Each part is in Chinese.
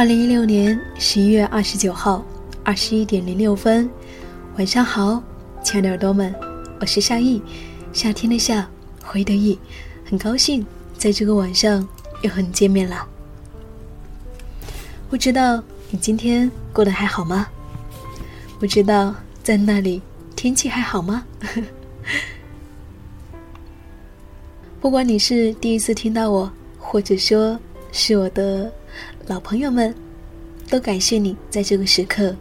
二零一六年十一月二十九号二十一点零六分，晚上好，亲爱的耳朵们，我是夏意，夏天的夏，回的意，很高兴在这个晚上又和你见面了。不知道你今天过得还好吗？不知道在那里天气还好吗？不管你是第一次听到我，或者说是我的老朋友们，都感谢你在这个时刻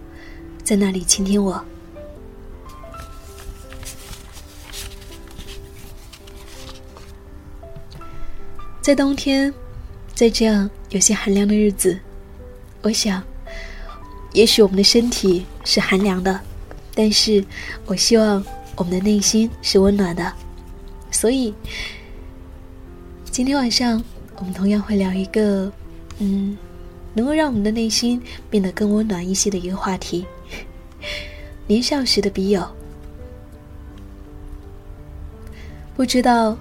在那里倾听我。在冬天，在这样有些寒凉的日子，我想，也许我们的身体是寒凉的，但是我希望我们的内心是温暖的，所以。今天晚上，我们同样会聊一个，嗯，能够让我们的内心变得更温暖一些的一个话题—— 年少时的笔友。不知道，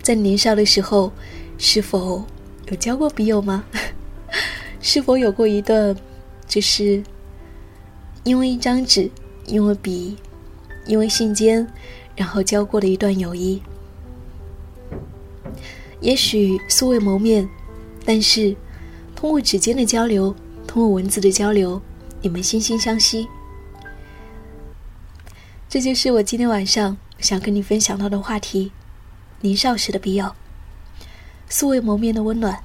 在年少的时候，是否有交过笔友吗？是否有过一段，就是因为一张纸、因为笔、因为信笺，然后交过的一段友谊？也许素未谋面，但是通过指尖的交流，通过文字的交流，你们惺惺相惜。这就是我今天晚上想跟你分享到的话题：年少时的笔友，素未谋面的温暖。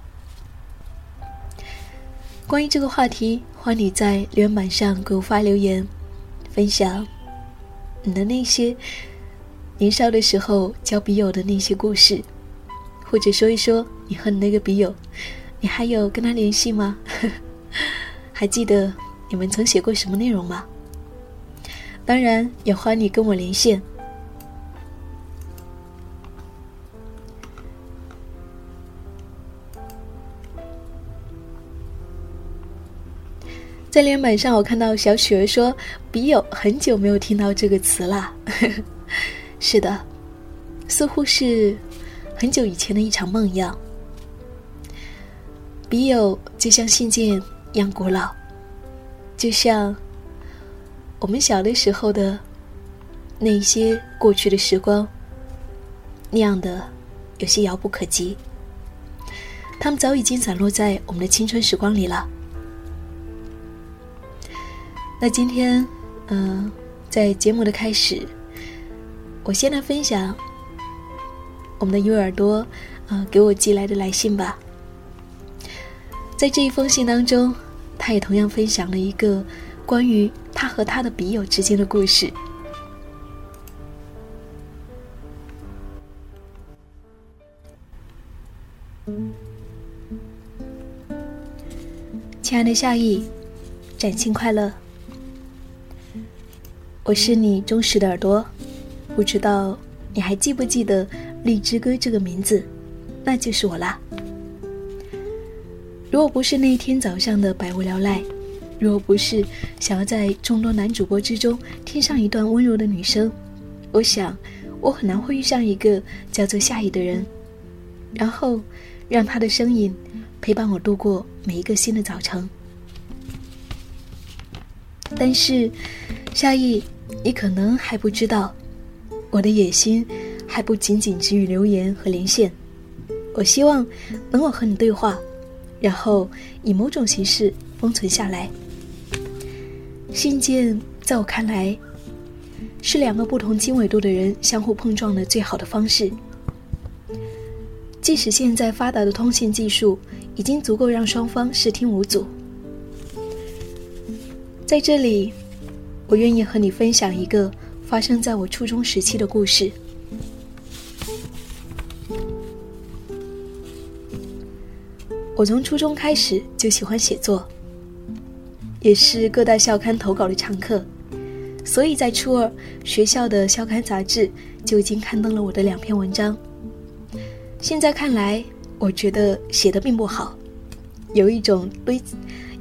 关于这个话题，欢迎你在留言板上给我发留言，分享你的那些年少的时候交笔友的那些故事。或者说一说你和你那个笔友，你还有跟他联系吗？还记得你们曾写过什么内容吗？当然也欢迎你跟我连线。在连板上，我看到小雪儿说：“笔友很久没有听到这个词了。”是的，似乎是。很久以前的一场梦一样，笔友就像信件一样古老，就像我们小的时候的那些过去的时光那样的有些遥不可及。他们早已经散落在我们的青春时光里了。那今天，嗯，在节目的开始，我先来分享。我们的右耳朵，呃，给我寄来的来信吧。在这一封信当中，他也同样分享了一个关于他和他的笔友之间的故事。亲爱的夏意，崭新快乐！我是你忠实的耳朵，不知道你还记不记得？荔枝哥这个名字，那就是我啦。如果不是那一天早上的百无聊赖，如果不是想要在众多男主播之中听上一段温柔的女声，我想我很难会遇上一个叫做夏意的人，然后让他的声音陪伴我度过每一个新的早晨。但是，夏意，你可能还不知道，我的野心。还不仅仅止于留言和连线，我希望能够和你对话，然后以某种形式封存下来。信件在我看来，是两个不同经纬度的人相互碰撞的最好的方式。即使现在发达的通信技术已经足够让双方视听无阻，在这里，我愿意和你分享一个发生在我初中时期的故事。我从初中开始就喜欢写作，也是各大校刊投稿的常客，所以在初二学校的校刊杂志就已经刊登了我的两篇文章。现在看来，我觉得写的并不好，有一种堆，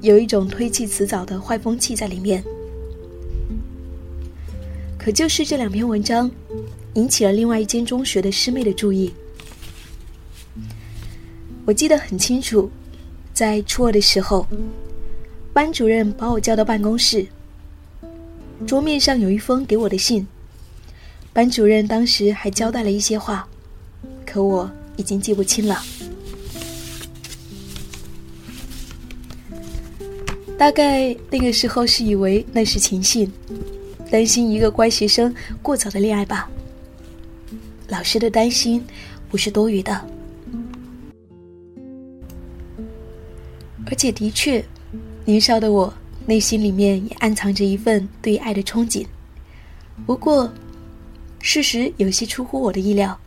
有一种推弃辞藻的坏风气在里面。可就是这两篇文章，引起了另外一间中学的师妹的注意。我记得很清楚，在初二的时候，班主任把我叫到办公室，桌面上有一封给我的信。班主任当时还交代了一些话，可我已经记不清了。大概那个时候是以为那是情信，担心一个乖学生过早的恋爱吧。老师的担心不是多余的，而且的确，年少的我内心里面也暗藏着一份对爱的憧憬。不过，事实有些出乎我的意料。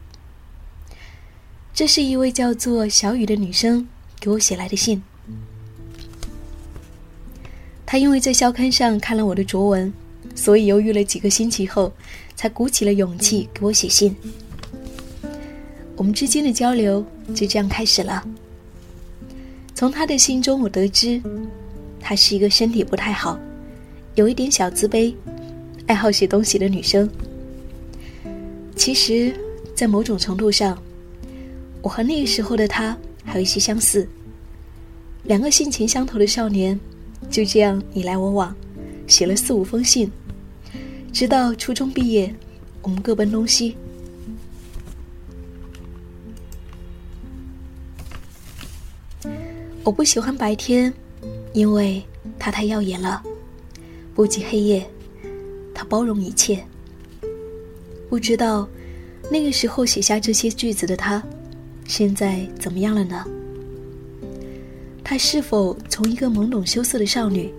这是一位叫做小雨的女生给我写来的信。她因为在校刊上看了我的拙文，所以犹豫了几个星期后，才鼓起了勇气给我写信。我们之间的交流就这样开始了。从他的信中，我得知，她是一个身体不太好，有一点小自卑，爱好写东西的女生。其实，在某种程度上，我和那个时候的她还有一些相似。两个性情相投的少年，就这样你来我往，写了四五封信，直到初中毕业，我们各奔东西。我不喜欢白天，因为它太耀眼了；不及黑夜，它包容一切。不知道那个时候写下这些句子的他，现在怎么样了呢？他是否从一个懵懂羞涩的少女，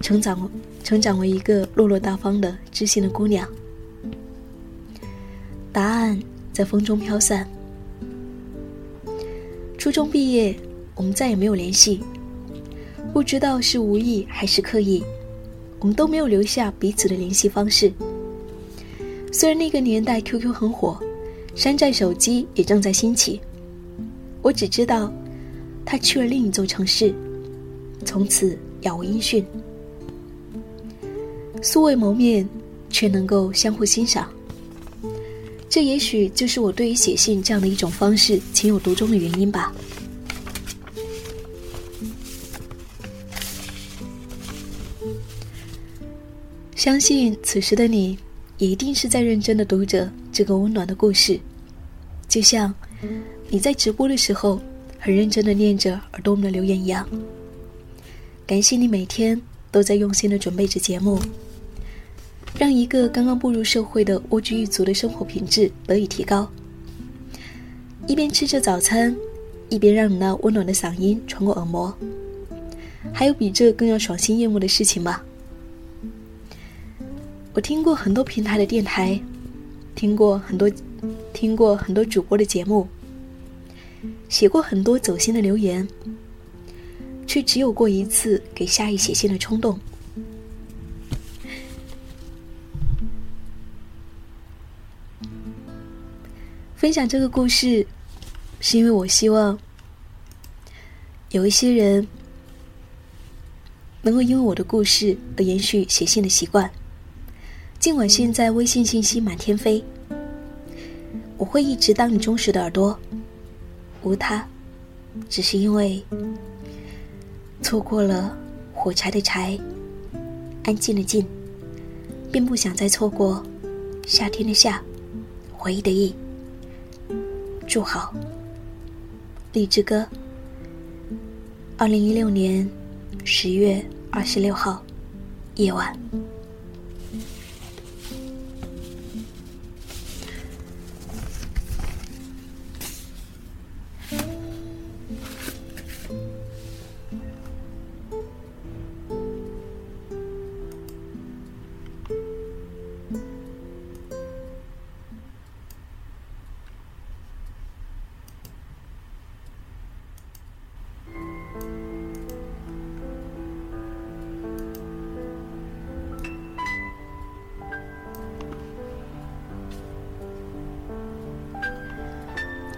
成长成长为一个落落大方的知性的姑娘？答案在风中飘散。初中毕业。我们再也没有联系，不知道是无意还是刻意，我们都没有留下彼此的联系方式。虽然那个年代 QQ 很火，山寨手机也正在兴起，我只知道他去了另一座城市，从此杳无音讯。素未谋面，却能够相互欣赏，这也许就是我对于写信这样的一种方式情有独钟的原因吧。相信此时的你，也一定是在认真的读着这个温暖的故事，就像你在直播的时候很认真的念着耳朵们的留言一样。感谢你每天都在用心的准备着节目，让一个刚刚步入社会的蜗居一族的生活品质得以提高。一边吃着早餐，一边让你那温暖的嗓音穿过耳膜，还有比这更要爽心悦目的事情吗？我听过很多平台的电台，听过很多，听过很多主播的节目，写过很多走心的留言，却只有过一次给夏意写信的冲动。分享这个故事，是因为我希望有一些人能够因为我的故事而延续写信的习惯。尽管现在微信信息满天飞，我会一直当你忠实的耳朵。无他，只是因为错过了火柴的柴，安静的静，便不想再错过夏天的夏，回忆的忆。祝好，荔枝哥。二零一六年十月二十六号夜晚。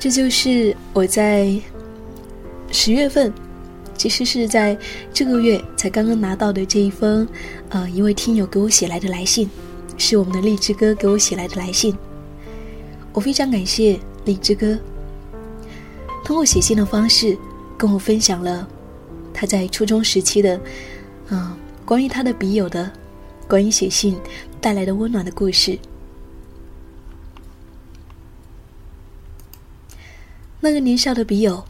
这就是我在十月份，其实是在这个月才刚刚拿到的这一封，呃，一位听友给我写来的来信，是我们的荔枝哥给我写来的来信。我非常感谢荔枝哥，通过写信的方式跟我分享了他在初中时期的，嗯，关于他的笔友的，关于写信带来的温暖的故事。那个年少的笔友，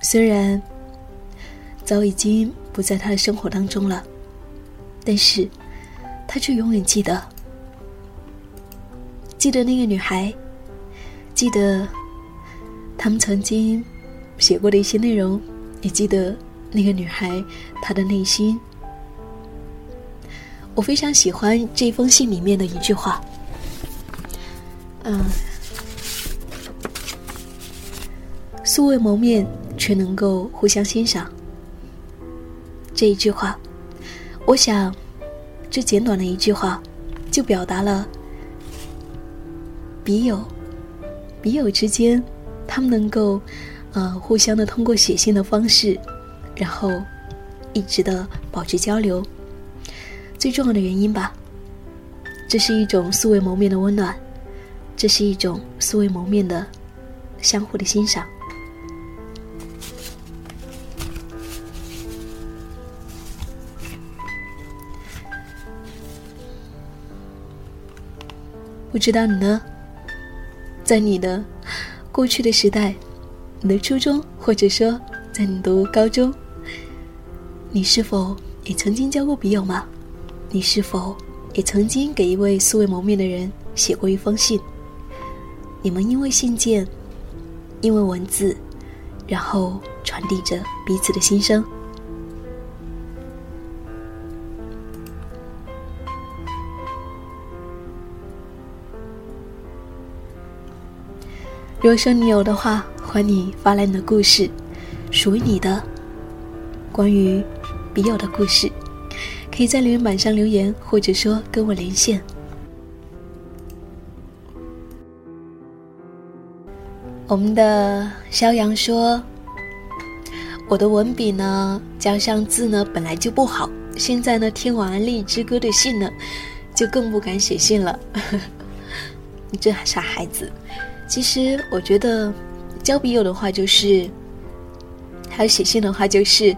虽然早已经不在他的生活当中了，但是他却永远记得，记得那个女孩，记得他们曾经写过的一些内容。也记得那个女孩，她的内心。我非常喜欢这封信里面的一句话，嗯，素未谋面却能够互相欣赏。这一句话，我想，这简短的一句话，就表达了笔友，笔友之间，他们能够。呃，互相的通过写信的方式，然后一直的保持交流。最重要的原因吧，这是一种素未谋面的温暖，这是一种素未谋面的相互的欣赏。不知道你呢，在你的过去的时代。你的初中，或者说在你读高中，你是否也曾经交过笔友吗？你是否也曾经给一位素未谋面的人写过一封信？你们因为信件，因为文字，然后传递着彼此的心声。如果说你有的话，欢迎你发来你的故事，属于你的关于笔友的故事，可以在留言板上留言，或者说跟我连线。我们的肖阳说：“我的文笔呢，加上字呢，本来就不好，现在呢，听完《荔枝歌》的信呢，就更不敢写信了。”你这傻孩子，其实我觉得。交笔友的话就是，还有写信的话就是，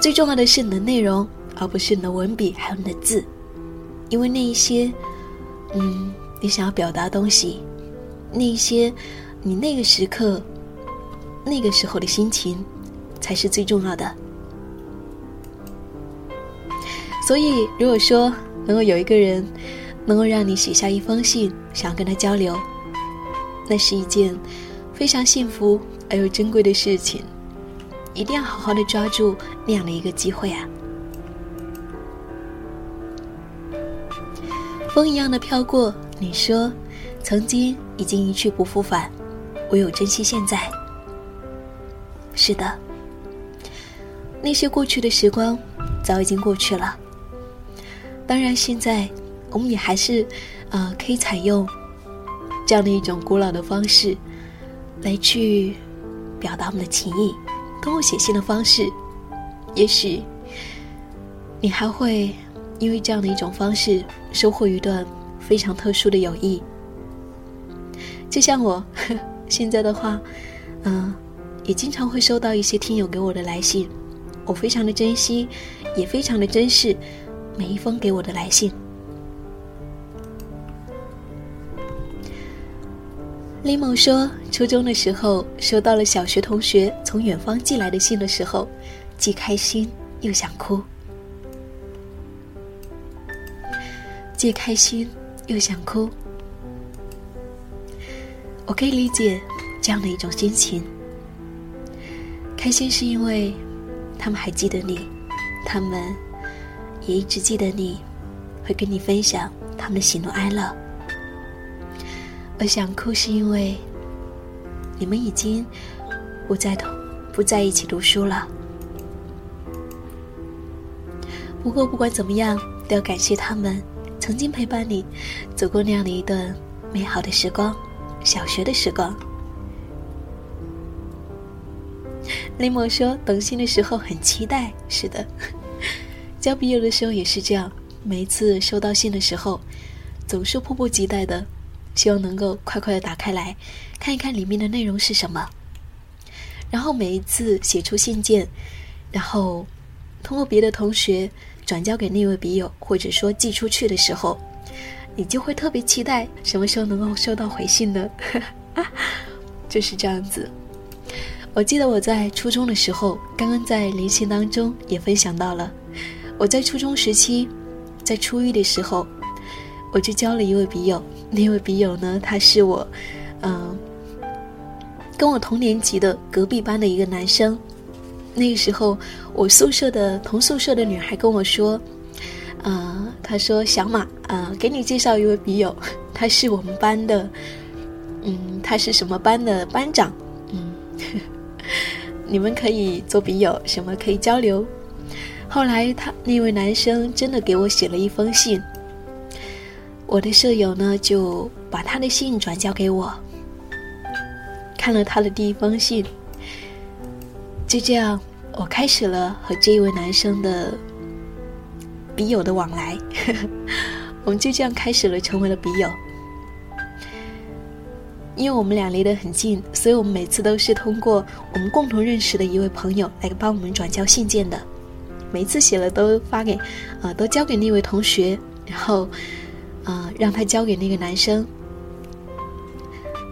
最重要的是你的内容，而不是你的文笔还有你的字，因为那一些，嗯，你想要表达东西，那一些，你那个时刻，那个时候的心情，才是最重要的。所以，如果说能够有一个人，能够让你写下一封信，想要跟他交流，那是一件。非常幸福而又珍贵的事情，一定要好好的抓住那样的一个机会啊！风一样的飘过，你说，曾经已经一去不复返，唯有珍惜现在。是的，那些过去的时光早已经过去了。当然，现在我们也还是，呃，可以采用这样的一种古老的方式。来去表达我们的情谊，通过写信的方式，也许你还会因为这样的一种方式收获一段非常特殊的友谊。就像我 现在的话，嗯，也经常会收到一些听友给我的来信，我非常的珍惜，也非常的珍视每一封给我的来信。李某说：“初中的时候收到了小学同学从远方寄来的信的时候，既开心又想哭。既开心又想哭，我可以理解这样的一种心情。开心是因为他们还记得你，他们也一直记得你，会跟你分享他们的喜怒哀乐。”我想哭，是因为你们已经不在同不在一起读书了。不过不管怎么样，都要感谢他们曾经陪伴你走过那样的一段美好的时光，小学的时光。林某说，等信的时候很期待，是的，交笔友的时候也是这样，每一次收到信的时候，总是迫不及待的。希望能够快快的打开来，看一看里面的内容是什么。然后每一次写出信件，然后通过别的同学转交给那位笔友，或者说寄出去的时候，你就会特别期待什么时候能够收到回信呢？就是这样子。我记得我在初中的时候，刚刚在连线当中也分享到了，我在初中时期，在初一的时候，我就交了一位笔友。那位笔友呢，他是我，嗯，跟我同年级的隔壁班的一个男生。那个时候，我宿舍的同宿舍的女孩跟我说，呃，她说小马，呃，给你介绍一位笔友，他是我们班的，嗯，他是什么班的班长，嗯。你们可以做笔友，什么可以交流。后来他那位男生真的给我写了一封信，我的舍友呢就把他的信转交给我，看了他的第一封信，就这样我开始了和这一位男生的笔友的往来，我们就这样开始了，成为了笔友。因为我们俩离得很近，所以我们每次都是通过我们共同认识的一位朋友来帮我们转交信件的。每次写了都发给，呃，都交给那位同学，然后，呃，让他交给那个男生。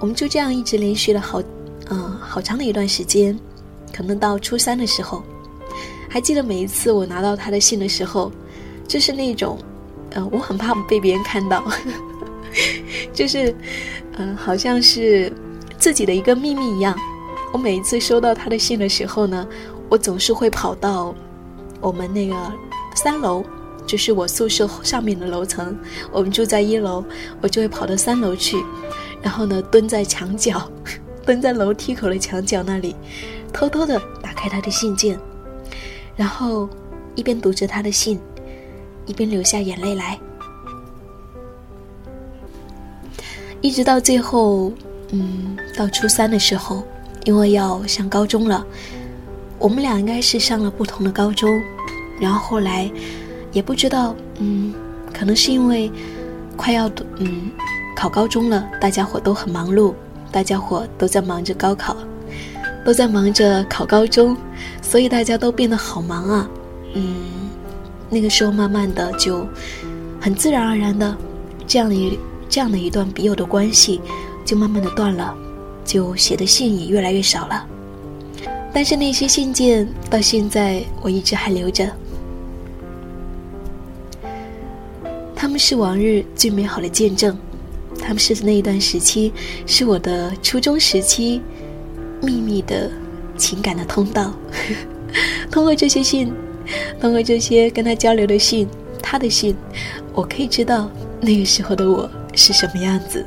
我们就这样一直连续了好，呃，好长的一段时间。可能到初三的时候，还记得每一次我拿到他的信的时候，就是那种，呃，我很怕被别人看到。就是，嗯，好像是自己的一个秘密一样。我每一次收到他的信的时候呢，我总是会跑到我们那个三楼，就是我宿舍上面的楼层。我们住在一楼，我就会跑到三楼去，然后呢，蹲在墙角，蹲在楼梯口的墙角那里，偷偷的打开他的信件，然后一边读着他的信，一边流下眼泪来。一直到最后，嗯，到初三的时候，因为要上高中了，我们俩应该是上了不同的高中，然后后来，也不知道，嗯，可能是因为快要嗯考高中了，大家伙都很忙碌，大家伙都在忙着高考，都在忙着考高中，所以大家都变得好忙啊，嗯，那个时候慢慢的就很自然而然的这样的一。这样的一段笔友的关系，就慢慢的断了，就写的信也越来越少了。但是那些信件到现在我一直还留着，他们是往日最美好的见证，他们是那一段时期，是我的初中时期秘密的情感的通道。通过这些信，通过这些跟他交流的信，他的信，我可以知道那个时候的我。是什么样子？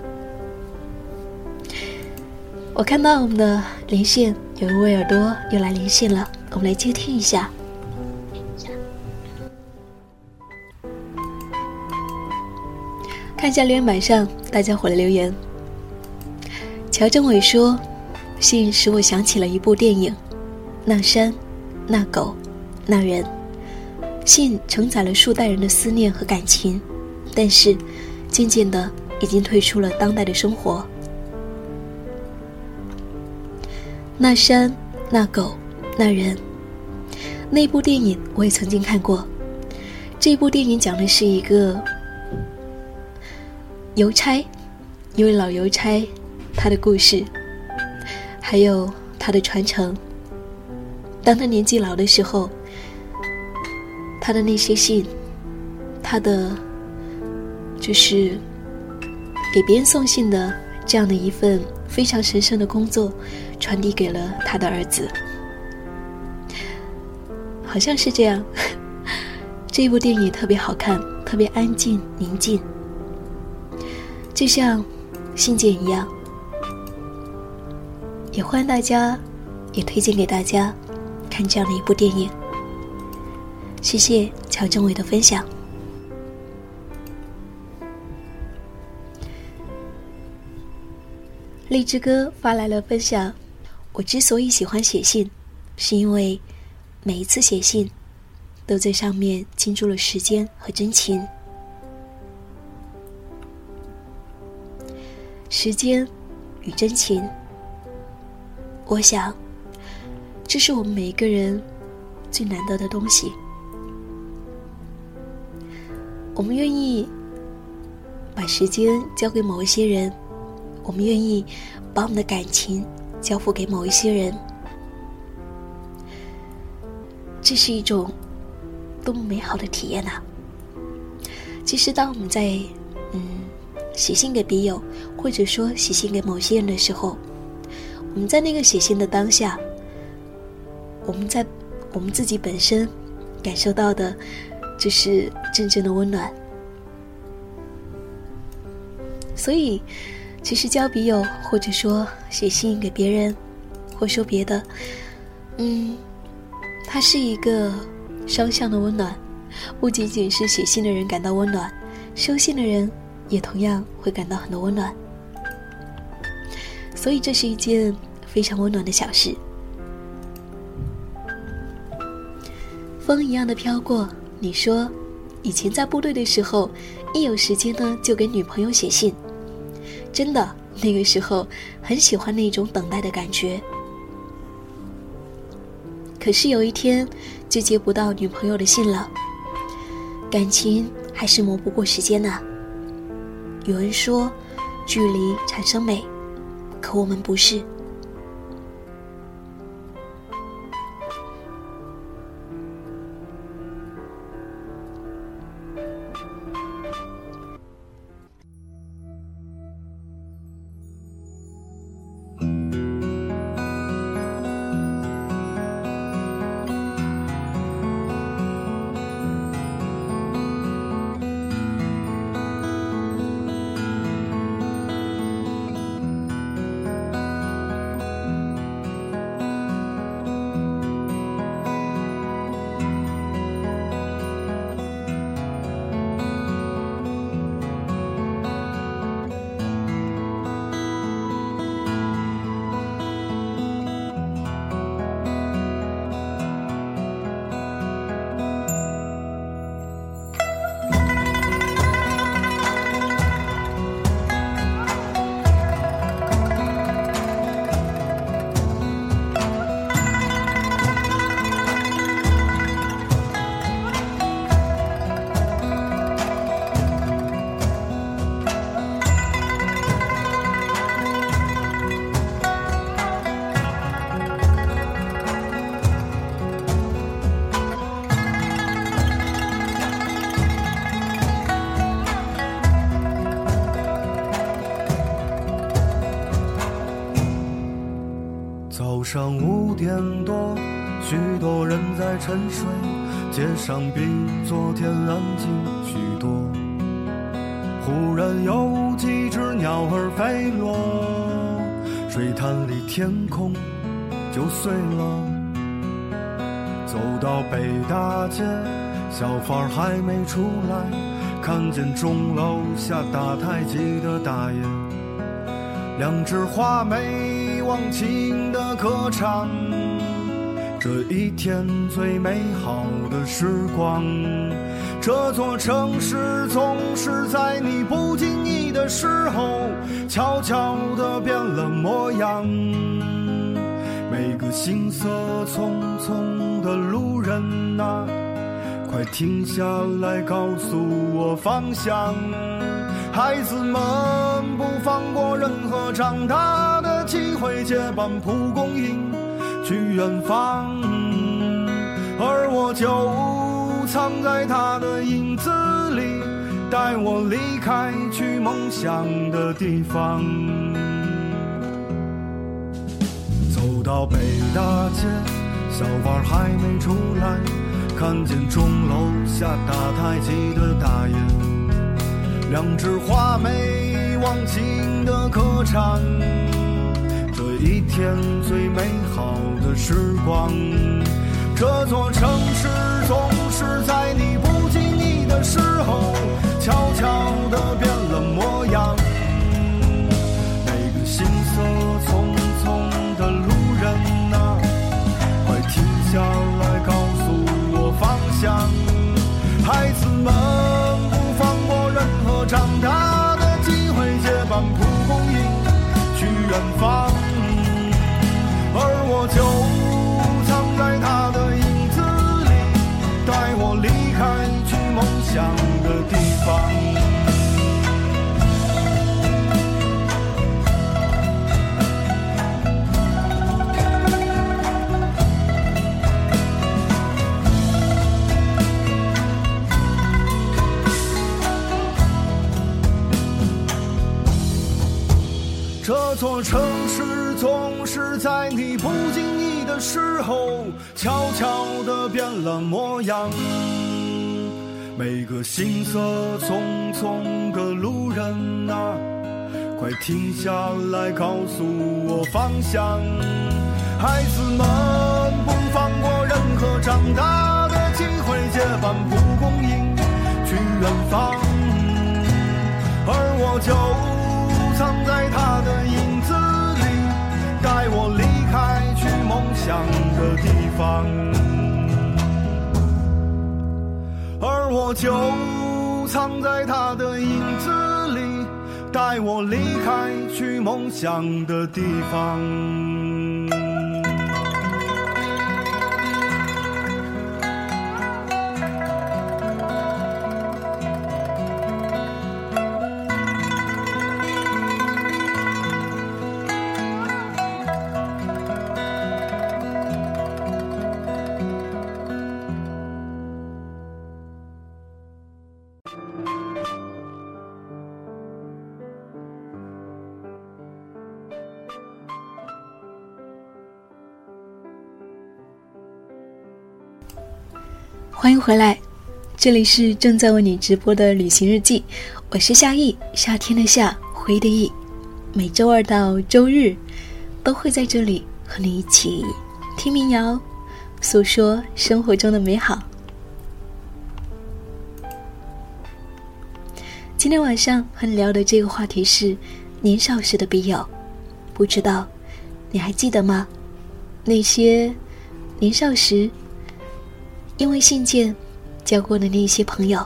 我看到我们的连线有一位耳朵又来连线了，我们来接听一下。看一下留言板上大家伙的留言。乔政伟说：“信使我想起了一部电影，《那山，那狗，那人》。信承载了数代人的思念和感情，但是。”渐渐的，已经退出了当代的生活。那山，那狗，那人。那部电影我也曾经看过。这部电影讲的是一个邮差，一位老邮差，他的故事，还有他的传承。当他年纪老的时候，他的那些信，他的。就是给别人送信的这样的一份非常神圣的工作，传递给了他的儿子，好像是这样。这部电影特别好看，特别安静宁静，就像信件一样。也欢迎大家，也推荐给大家看这样的一部电影。谢谢乔正伟的分享。荔枝哥发来了分享。我之所以喜欢写信，是因为每一次写信，都在上面倾注了时间和真情。时间与真情，我想，这是我们每一个人最难得的东西。我们愿意把时间交给某一些人，我们愿意把我们的感情交付给某一些人，这是一种多么美好的体验呐！其实，当我们在嗯写信给笔友，或者说写信给某些人的时候，我们在那个写信的当下，我们在我们自己本身感受到的。就是真正的温暖，所以，其实交笔友，或者说写信给别人，或说别的，嗯，它是一个双向的温暖，不仅仅是写信的人感到温暖，收信的人也同样会感到很多温暖，所以这是一件非常温暖的小事。风一样的飘过。你说，以前在部队的时候，一有时间呢，就给女朋友写信。真的，那个时候很喜欢那种等待的感觉。可是有一天，就接不到女朋友的信了。感情还是磨不过时间呐。有人说，距离产生美，我们不是。沉睡，街上比昨天安静许多。忽然有几只鸟儿飞落，水潭里天空就碎了。走到北大街，小贩还没出来，看见钟楼下打太极的大爷，两只画眉。忘情的歌唱，这一天最美好的时光。这座城市总是在你不经意的时候，悄悄地变了模样。每个行色匆匆的路人啊，快停下来告诉我方向。孩子们不放过任何长大的。机会结伴蒲公英去远方，就藏在他的影子里，带我离开去梦想的地方。走到北大街，小贩还没出来，看见钟楼下打太极的大爷，两只画眉忘情的歌唱。一天最美好的时光，这座城市总是在你不经意的时候，悄悄地变了模样。每个行色匆匆的路人啊，快停下来告诉我方向。孩子们不放过任何长大的机会，结伴蒲公英去远方。而我就想的地方。这座城市总是在你不经意的时候，悄悄地变了模样。每个行色匆匆的路人啊，快停下来告诉我方向。孩子们就藏在他的影子里，带我离开去梦想的地方。欢迎回来，这里是正在为你直播的旅行日记，我是夏意，夏天的夏，回的意，每周二到周日都会在这里和你一起听民谣，诉说生活中的美好。今天晚上和你聊的这个话题是年少时的笔友，不知道你还记得吗？那些年少时。因为信件交过的那些朋友，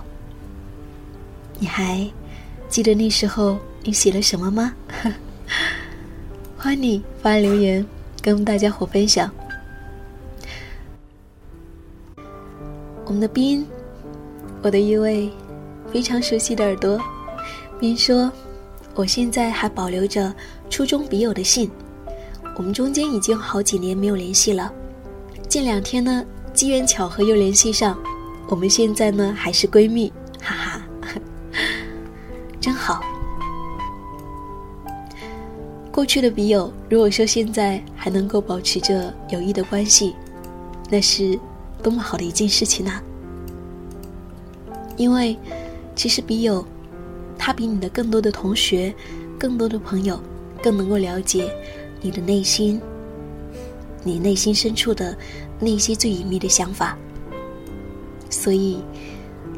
你还记得那时候你写了什么吗？欢迎你发留言跟大家伙分享。我们的斌，我的一位非常熟悉的耳朵，斌说：“我现在还保留着初中笔友的信，我们中间已经好几年没有联系了。近两天呢。”机缘巧合又联系上，我们现在呢还是闺蜜，哈哈，真好。过去的笔友，如果说现在还能够保持着友谊的关系，那是多么好的一件事情呢？因为，其实笔友，他比你的更多的同学、更多的朋友，更能够了解你的内心，你内心深处的。那些最隐秘的想法，所以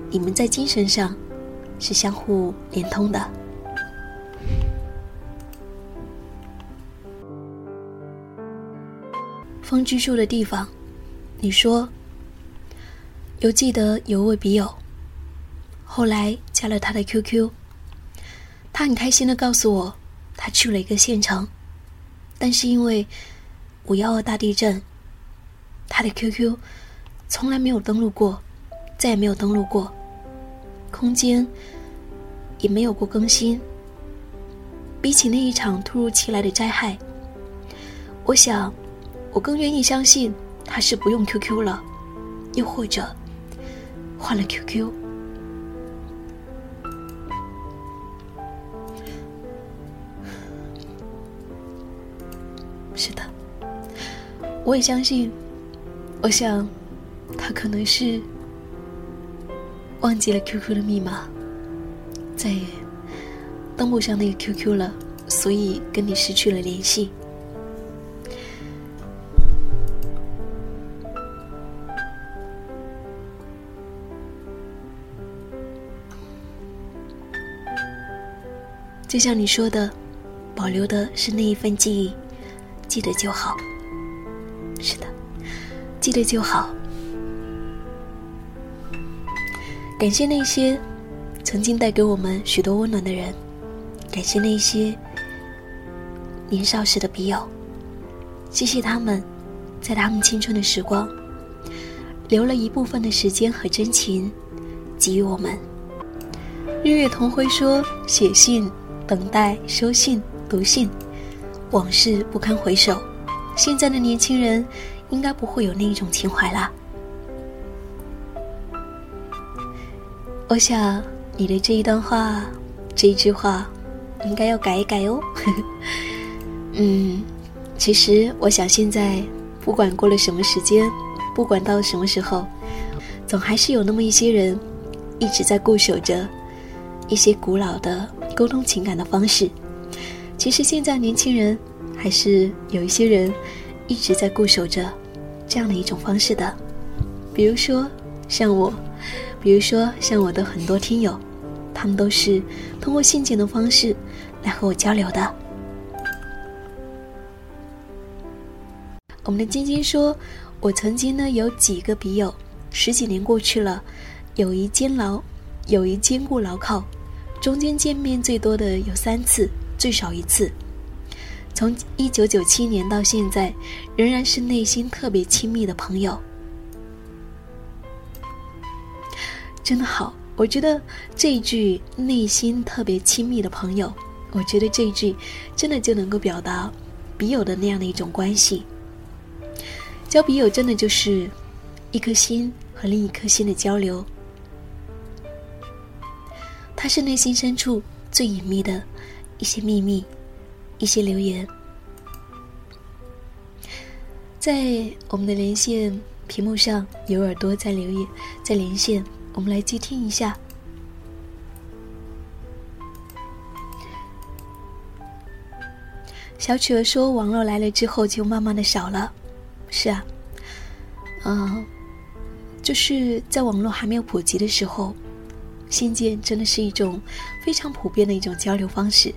你们在精神上是相互连通的。风居住的地方，你说有记得有位笔友，后来加了他的 QQ，他很开心的告诉我，他去了一个县城，但是因为五幺二大地震。他的 QQ 从来没有登录过，再也没有登录过，空间也没有过更新。比起那一场突如其来的灾害，我想，我更愿意相信他是不用 QQ 了，又或者换了 QQ。是的，我也相信。我想，他可能是忘记了 QQ 的密码，再也登不上那个 QQ 了，所以跟你失去了联系。就像你说的，保留的是那一份记忆，记得就好。记得就好。感谢那些曾经带给我们许多温暖的人，感谢那些年少时的笔友，谢谢他们，在他们青春的时光，留了一部分的时间和真情给予我们。日月同辉说：“写信、等待、收信、读信，往事不堪回首。现在的年轻人应该不会有那一种情怀啦。”我想你的这一段话，这一句话，应该要改一改哦。嗯，其实我想现在，不管过了什么时间，不管到什么时候，总还是有那么一些人，一直在固守着一些古老的沟通情感的方式。其实现在年轻人，还是有一些人，一直在固守着这样的一种方式的。比如说像我。比如说，像我的很多听友，他们都是通过信件的方式来和我交流的。我们的晶晶说：“我曾经呢有几个笔友，十几年过去了，友谊坚牢，友谊坚固牢靠，中间见面最多的有三次，最少一次。从一九九七年到现在，仍然是内心特别亲密的朋友。”真的好，我觉得这一句内心特别亲密的朋友，我觉得这一句真的就能够表达笔友的那样的一种关系。交笔友真的就是一颗心和另一颗心的交流，它是内心深处最隐秘的一些秘密，一些留言，在我们的连线屏幕上有耳朵在留言，在连线。我们来接听一下。小企鹅说：“网络来了之后，就慢慢的少了。”是啊，嗯，就是在网络还没有普及的时候，信件真的是一种非常普遍的一种交流方式。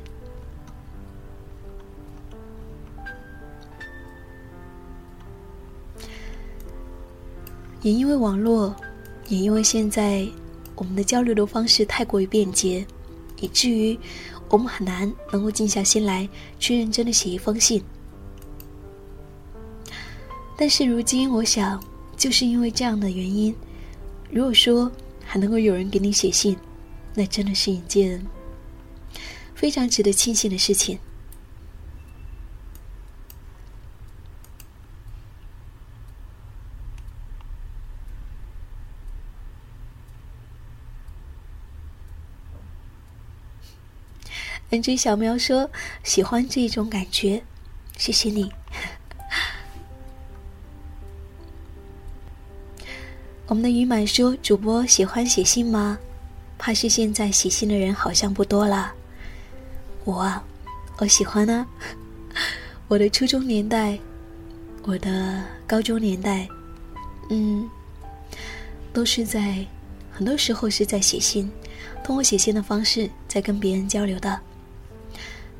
也因为网络。也因为现在我们的交流的方式太过于便捷，以至于我们很难能够静下心来去认真的写一封信。但是如今，我想就是因为这样的原因，如果说还能够有人给你写信，那真的是一件非常值得庆幸的事情。恩追小喵说：“喜欢这种感觉，谢谢你。”我们的鱼满说：“主播喜欢写信吗？怕是现在写信的人好像不多了。”我啊，我喜欢呢。我的初中年代，我的高中年代，嗯，都是在很多时候是在写信，通过写信的方式在跟别人交流的。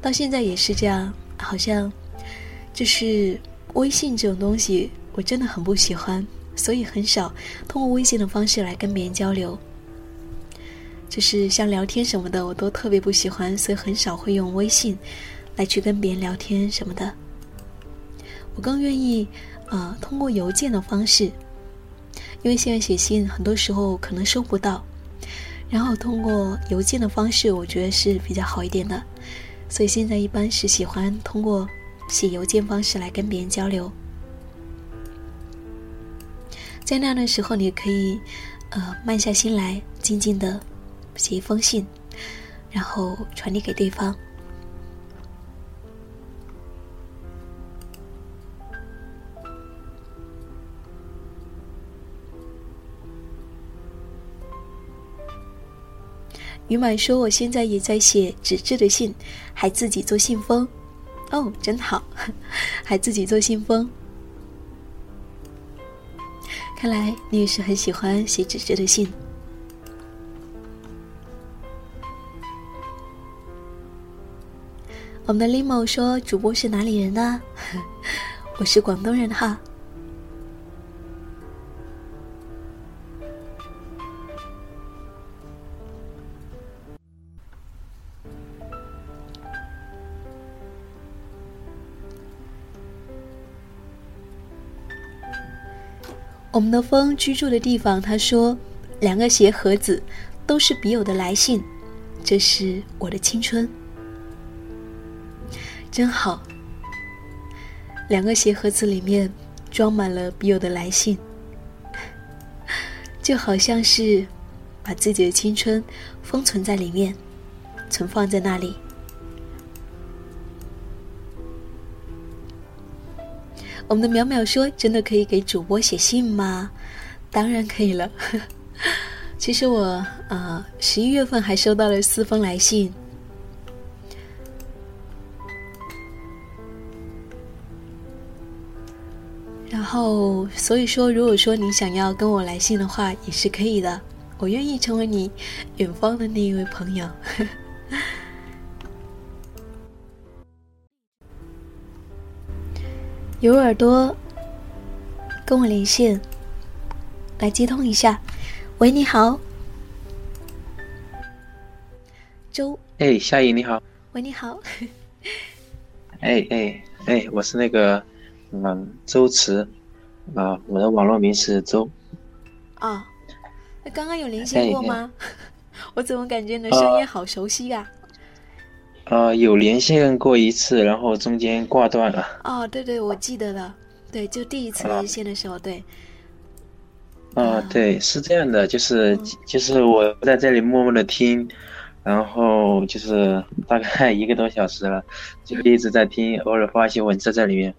到现在也是这样，好像就是微信这种东西，我真的很不喜欢，所以很少通过微信的方式来跟别人交流。就是像聊天什么的，我都特别不喜欢，所以很少会用微信来去跟别人聊天什么的。我更愿意啊，通过邮件的方式，因为现在写信很多时候可能收不到，然后通过邮件的方式，我觉得是比较好一点的。所以现在一般是喜欢通过写邮件方式来跟别人交流，在那样的时候，你可以呃慢下心来，静静的写一封信，然后传递给对方。于满说：“我现在也在写纸质的信，还自己做信封。哦，真好，还自己做信封。看来你也是很喜欢写纸质的信。”我们的 limo 说：“主播是哪里人呢？我是广东人哈。”我们的风居住的地方，他说，两个鞋盒子都是笔友的来信，这是我的青春，真好。两个鞋盒子里面装满了笔友的来信，就好像是把自己的青春封存在里面，存放在那里。我们的淼淼说：“真的可以给主播写信吗？”当然可以了。其实我呃十一月份还收到了四封来信，然后所以说，如果说你想要跟我来信的话，也是可以的。我愿意成为你远方的那一位朋友。有耳朵跟我连线，来接通一下。喂，你好，周。哎，夏雨你好。喂，你好。哎哎哎，我是那个嗯周慈啊，我的网络名是周。啊，那刚刚有连线过吗？我怎么感觉你的声音好熟悉呀？啊，有连线过一次，然后中间挂断了。哦，对对，我记得了，对，就第一次连线的时候，对。啊，对，是这样的，就是就是我在这里默默的听，然后就是大概一个多小时了，就一直在听，偶尔发一些文字在里面，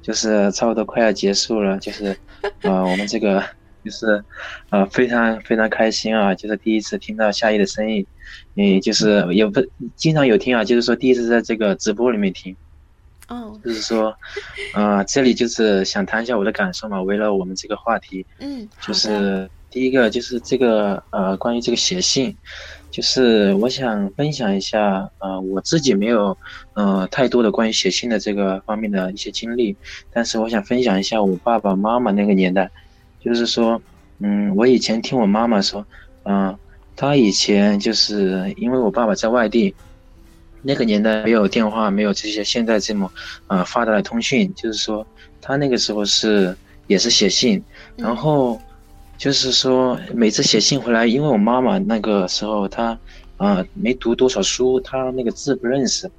就是差不多快要结束了，就是啊，我们这个 就是啊，非常非常开心啊，就是第一次听到夏意的声音。嗯，就是也不经常有听啊，就是说第一次在这个直播里面听，哦，就是说，啊，这里就是想谈一下我的感受嘛，为了我们这个话题，嗯，就是第一个就是这个呃，关于这个写信，就是我想分享一下，呃，我自己没有呃太多的关于写信的这个方面的一些经历，但是我想分享一下我爸爸妈妈那个年代，就是说，嗯，我以前听我妈妈说，嗯。他以前就是因为我爸爸在外地，那个年代没有电话，没有这些现在这么呃发达的通讯，就是说他那个时候是也是写信，然后就是说每次写信回来，因为我妈妈那个时候她啊没读多少书，她那个字不认识，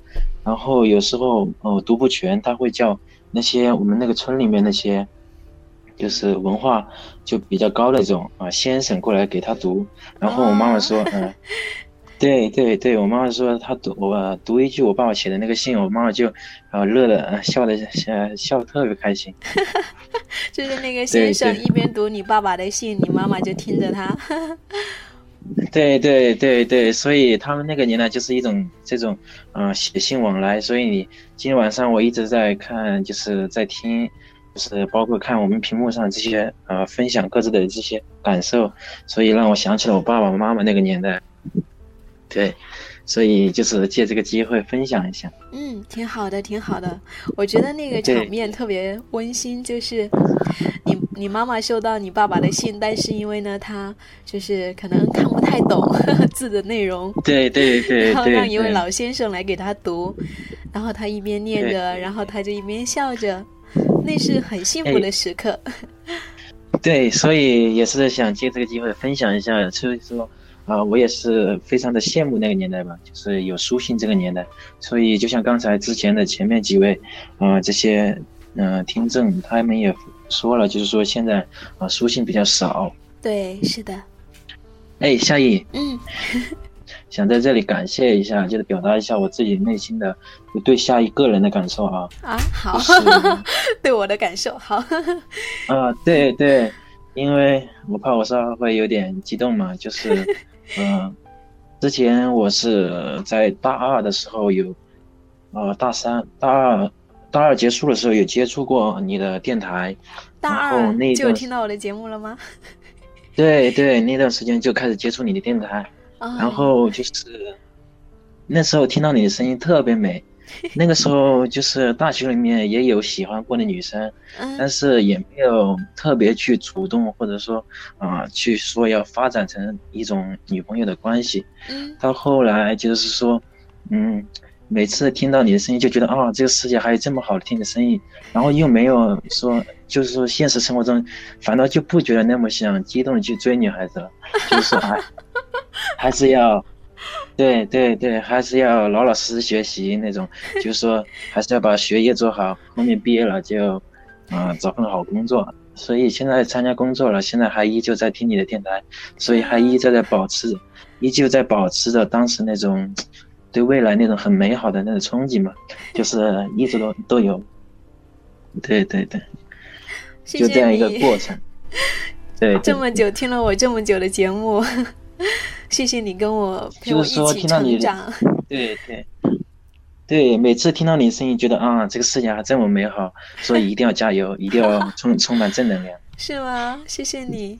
然后有时候哦读不全，他会叫那些我们那个村里面那些。就是文化就比较高的这种啊先生过来给他读，然后我妈妈说，嗯，对对对，我妈妈说他读我读一句我爸爸写的那个信，我妈妈就啊乐的笑的笑笑的特别开心。就是那个先生一边读你爸爸的信，你妈妈就听着他。对对对对，所以他们那个年代就是一种这种啊写信往来，所以你今天晚上我一直在看，就是在听。就是包括看我们屏幕上这些呃分享各自的这些感受，所以让我想起了我爸爸妈妈那个年代。对，所以就是借这个机会分享一下。嗯，挺好的，挺好的。我觉得那个场面特别温馨，就是你你妈妈收到你爸爸的信，但是因为呢，他就是可能看不太懂 字的内容。对对对。然后让一位老先生来给他读，然后他一边念着，然后他就一边笑着。那是很幸福的时刻，对，所以也是想借这个机会分享一下，所以说啊，我也是非常的羡慕那个年代吧，就是有书信这个年代。所以就像刚才之前的前面几位啊，这些嗯听众他们也说了，就是说现在啊书信比较少。对，是的。哎，夏意。嗯。想在这里感谢一下，就是表达一下我自己内心的对夏一个人的感受啊啊好，对我的感受好啊对对，因为我怕我稍微会有点激动嘛，就是嗯，之前我是在大二的时候有，呃大三大二大二结束的时候有接触过你的电台，大二就听到我的节目了吗？对对，那段时间就开始接触你的电台。然后就是那时候听到你的声音特别美，那个时候就是大学里面也有喜欢过的女生，但是也没有特别去主动或者说啊去说要发展成一种女朋友的关系。到后来就是说，嗯，每次听到你的声音就觉得啊这个世界还有这么好听的声音，然后又没有说就是说现实生活中反倒就不觉得那么想激动的去追女孩子了，就是说哎。还是要，对对对，还是要老老实实学习那种，就是说 还是要把学业做好，后面毕业了就，啊，找份好工作。所以现在参加工作了，现在还依旧在听你的电台，所以还依旧在保持，依旧在保持着当时那种对未来那种很美好的那种憧憬嘛，就是一直都 都有。对对对，就这样一个过程。对，这么久听了我这么久的节目，谢谢你跟我陪我一起成长。对对对，每次听到你声音，觉得啊，这个世界还这么美好，所以一定要加油，一定要充充满正能量。是吗？谢谢你，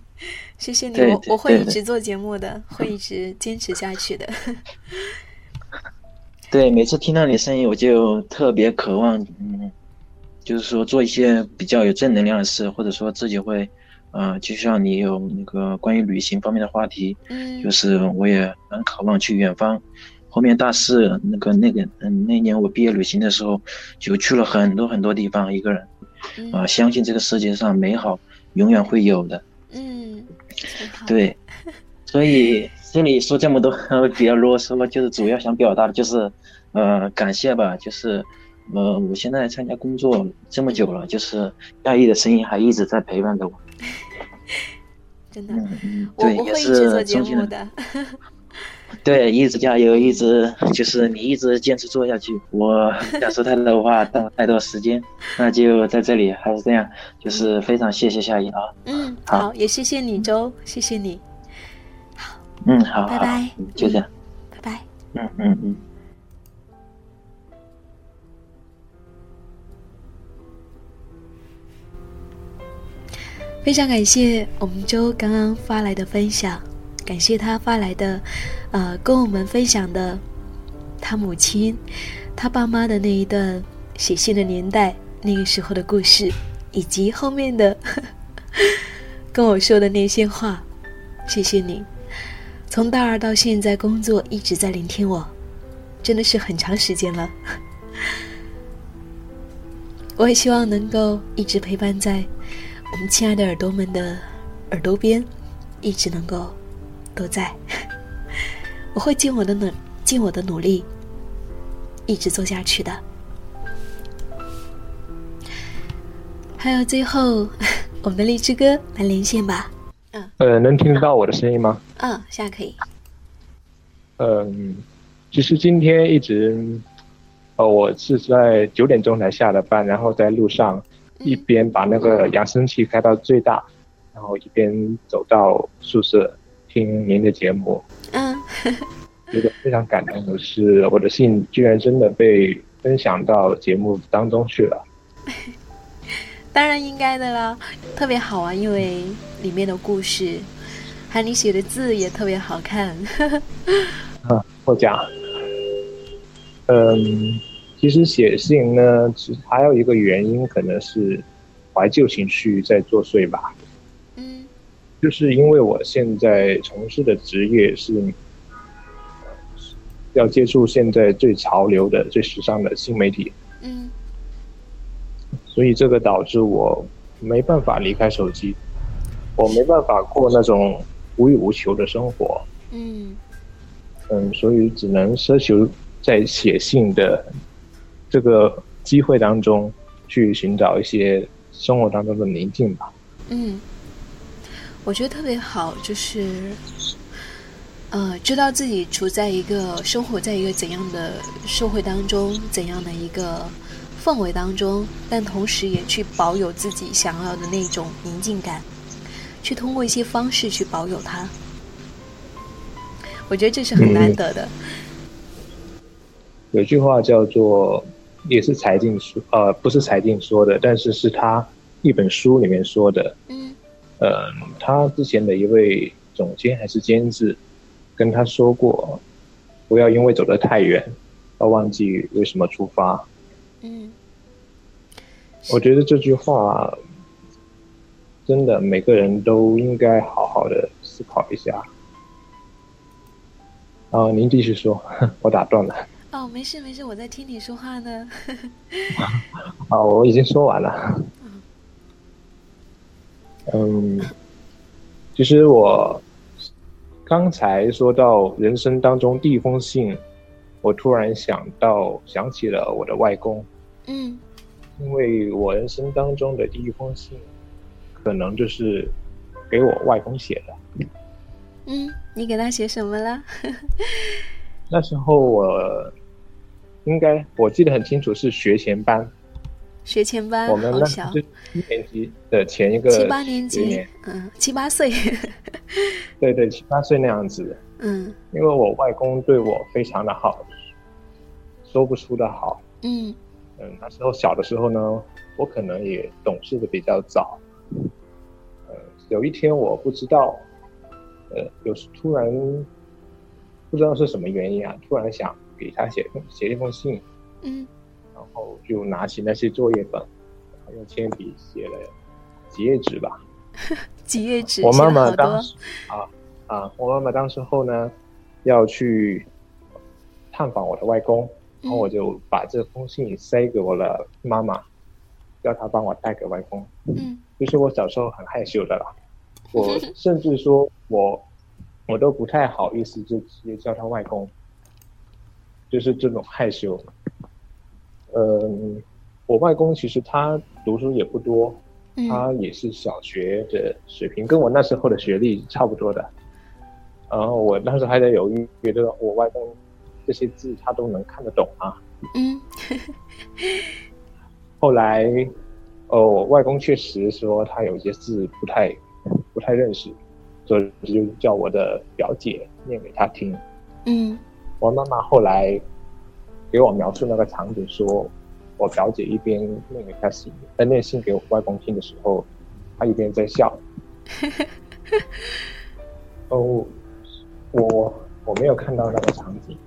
谢谢你，我我会一直做节目的，会一直坚持下去的。对，每次听到你声音，我就特别渴望，嗯，就是说做一些比较有正能量的事，或者说自己会。啊，就像你有那个关于旅行方面的话题，嗯，就是我也很渴望去远方。后面大四那个那个嗯，那年我毕业旅行的时候，就去了很多很多地方，一个人，啊，相信这个世界上美好永远会有的。嗯，对，所以这里说这么多 比较啰嗦，就是主要想表达的就是，呃，感谢吧，就是，呃，我现在参加工作这么久了，就是亚裔的声音还一直在陪伴着我。真的，我我会一直做节目的。对，一直加油，一直就是你一直坚持做下去。我想说太多的话，耽误太多时间，那就在这里还是这样，就是非常谢谢夏一啊。嗯，好，也谢谢你周，谢谢你。好，嗯，好，拜拜，就这样，拜拜。嗯嗯嗯。非常感谢我们周刚刚发来的分享，感谢他发来的，呃，跟我们分享的他母亲、他爸妈的那一段写信的年代，那个时候的故事，以及后面的 跟我说的那些话。谢谢你，从大二到现在工作一直在聆听我，真的是很长时间了。我也希望能够一直陪伴在。我们亲爱的耳朵们的耳朵边，一直能够都在。我会尽我的努尽我的努力，一直做下去的。还有最后，我们的荔枝哥来连线吧。嗯。呃，能听得到我的声音吗？嗯，现在可以。嗯，其实今天一直，呃，我是在九点钟才下的班，然后在路上。一边把那个扬声器开到最大，然后一边走到宿舍听您的节目。嗯，觉得非常感动的是，我的信居然真的被分享到节目当中去了。当然应该的啦，特别好啊，因为里面的故事，还有你写的字也特别好看。啊，获奖。嗯。其实写信呢，其实还有一个原因，可能是怀旧情绪在作祟吧。嗯，就是因为我现在从事的职业是要接触现在最潮流的、最时尚的新媒体。嗯，所以这个导致我没办法离开手机，我没办法过那种无欲无求的生活。嗯，嗯，所以只能奢求在写信的。这个机会当中，去寻找一些生活当中的宁静吧。嗯，我觉得特别好，就是，呃，知道自己处在一个生活在一个怎样的社会当中，怎样的一个氛围当中，但同时也去保有自己想要的那种宁静感，去通过一些方式去保有它。我觉得这是很难得的。有句话叫做。也是财经说，呃，不是财经说的，但是是他一本书里面说的。嗯，呃，他之前的一位总监还是监制跟他说过，不要因为走得太远，而忘记为什么出发。嗯，我觉得这句话真的每个人都应该好好的思考一下。啊，您继续说，我打断了。哦，没事没事，我在听你说话呢。啊，我已经说完了。嗯，其实我刚才说到人生当中第一封信，我突然想到想起了我的外公，嗯因为我人生当中的第一封信，可能就是给我外公写的。嗯，你给他写什么了？那时候我应该我记得很清楚，是学前班，学前班，我们好小那是，一年级的前一个七八年级，嗯，七八岁，对对，七八岁那样子。嗯因为我外公对我非常的好，说不出的好。嗯嗯，那时候小的时候呢，我可能也懂事的比较早。呃，有一天我不知道，呃，有时突然不知道是什么原因啊，突然想给他写写一封信，嗯。然后就拿起那些作业本，然后用铅笔写了几页纸吧。几页纸，我妈妈当时啊啊，我妈妈当时候呢要去探访我的外公，然后我就把这封信塞给我的妈妈，叫她帮我带给外公。嗯。就是我小时候很害羞的啦，我甚至说我我都不太好意思就直接叫他外公，就是这种害羞。嗯，我外公其实他读书也不多，嗯他也是小学的水平，跟我那时候的学历差不多的。然后我当时还在犹豫，觉得我外公这些字他都能看得懂啊。嗯 后来，哦，我外公确实说他有些字不太不太认识，所以就叫我的表姐念给他听。嗯我妈妈后来给我描述那个场景说，我表姐一边念给她信，在，念信给我外公听的时候，她一边在笑。哦，我我没有看到那个场景，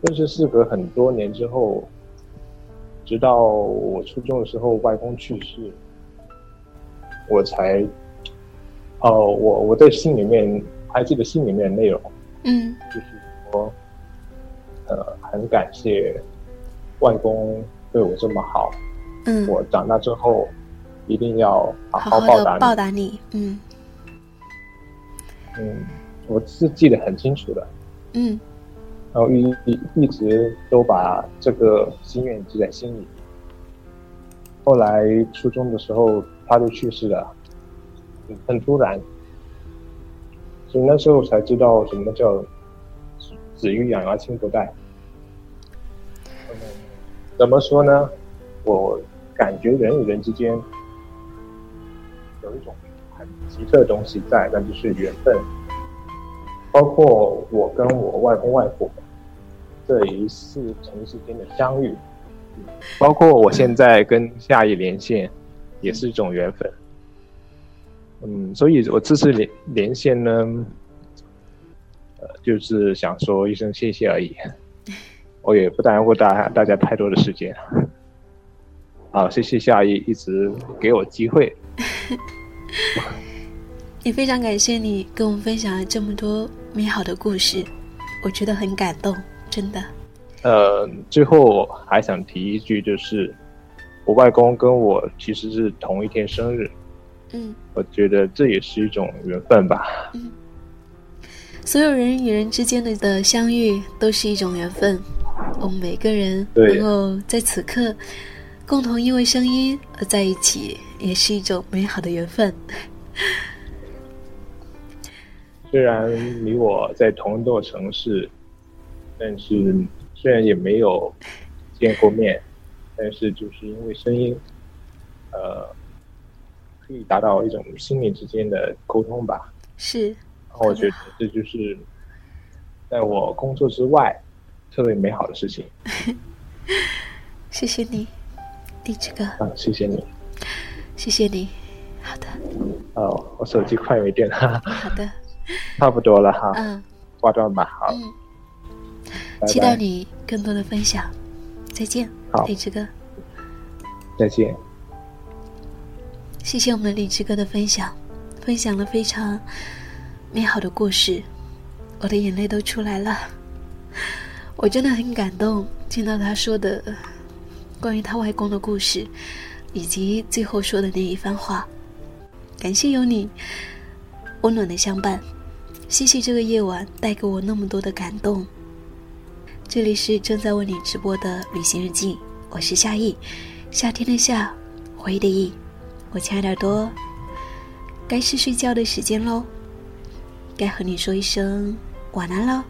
但是事隔很多年之后，直到我初中的时候，外公去世，我才，哦，我我在信里面还记得信里面的内容，嗯就是说，呃，很感谢外公对我这么好，嗯，我长大之后一定要好好报答你。报答你，嗯嗯，我是记得很清楚的，嗯然后一一一直都把这个心愿记在心里。后来初中的时候他就去世了，嗯很突然，所以那时候才知道什么叫子欲养而亲不待。怎么说呢？我感觉人与人之间有一种很奇特的东西在，那就是缘分。包括我跟我外公外婆这一次城市间的相遇，包括我现在跟夏意连线，也是一种缘分。嗯，所以我这次连连线呢，就是想说一声谢谢而已，我也不耽误大大家太多的时间。好，谢谢夏意一直给我机会。也非常感谢你跟我们分享了这么多美好的故事，我觉得很感动，真的。呃，最后还想提一句，就是我外公跟我其实是同一天生日，嗯我觉得这也是一种缘分吧。嗯，所有人与人之间的的相遇都是一种缘分，我们每个人能够在此刻共同因为声音而在一起，也是一种美好的缘分。虽然你我在同一座城市，但是虽然也没有见过面，但是就是因为声音，呃，可以达到一种心灵之间的沟通吧。是，然后我觉得这就是在我工作之外特别美好的事情。谢谢你，荔枝哥，啊，谢谢你。谢谢你。好的，哦，我手机快没电了，好的，差不多了哈，嗯挂断吧。好，嗯，拜期待，你更多的分享。再见，好荔枝哥。再见。谢谢我们的荔枝哥的分享，分享了非常美好的故事，我的眼泪都出来了。我真的很感动，听到他说的关于他外公的故事，以及最后说的那一番话。感谢有你温暖的相伴，谢谢这个夜晚带给我那么多的感动。这里是正在为你直播的旅行日记，我是夏意，夏天的夏，回忆的忆，我亲爱的耳朵，该是睡觉的时间喽，该和你说一声晚安喽。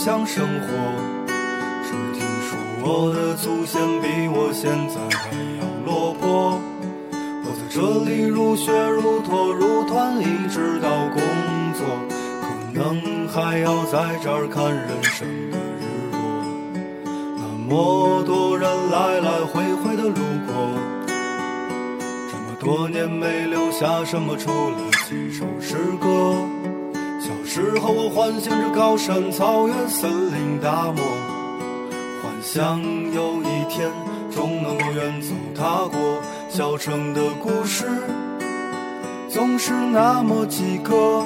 爷的故乡生活，只听说我的祖先比我现在还要落魄。我在这里如雪如托如团，一直到工作，可能还要在这儿看人生的日落。那么多人来来回回的路过，这么多年没留下什么，除了几首诗歌。时候，我幻想着高山、草原、森林、大漠，幻想有一天终能够远走他国。小城的故事总是那么几个，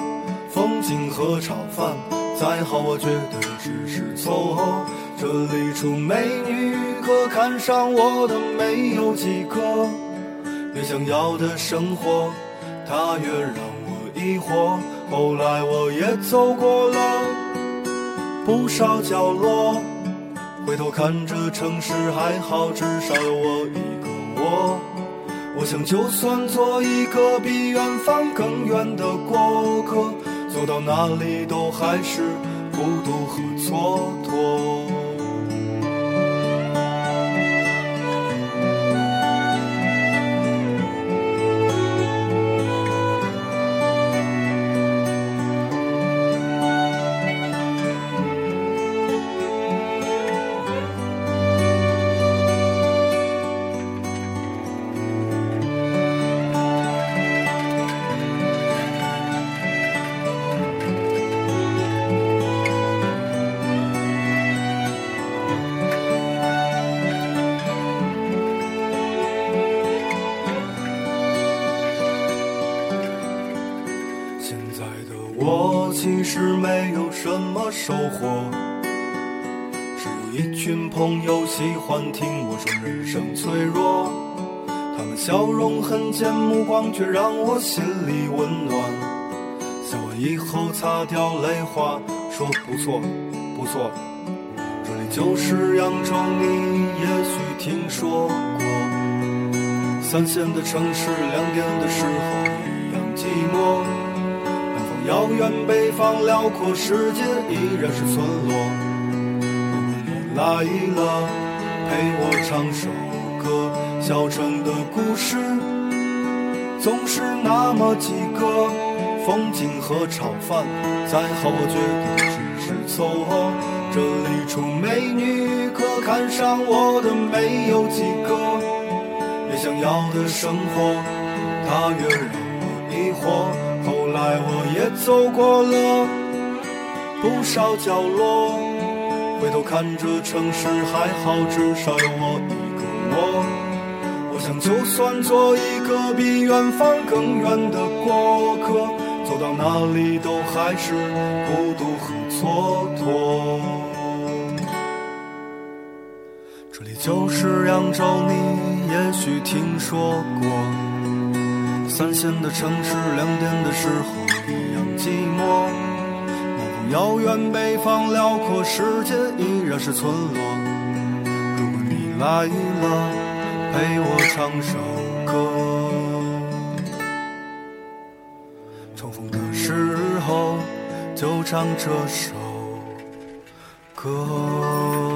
风景和炒饭再好，我觉得只是凑合。这里出美女，可看上我的没有几个。越想要的生活，它越让我疑惑。后来我也走过了不少角落，回头看这城市还好，至少有我一个我。我想就算做一个比远方更远的过客，走到哪里都还是孤独和蹉跎。收获，只有一群朋友喜欢听我说人生脆弱。他们笑容很贱，目光却让我心里温暖。笑完以后擦掉泪花，说不错不错。这里就是扬州，你也许听说过。三线的城市，两点的时候一样寂寞。遥远北方，辽阔世界依然是村落。你来了，陪我唱首歌。小城的故事总是那么几个，风景和炒饭再好，我觉得只是凑合。这里出美女，可看上我的没有几个。越想要的生活，它越让我疑惑。来我也走过了不少角落，回头看这城市还好，至少有我一个我。我想就算做一个比远方更远的过客，走到哪里都还是孤独和蹉跎。这里就是扬州，你也许听说过。三线的城市，两点的时候一样寂寞。南方遥远，北方辽阔，世界依然是村落。如果你来了，陪我唱首歌。重逢的时候，就唱这首歌。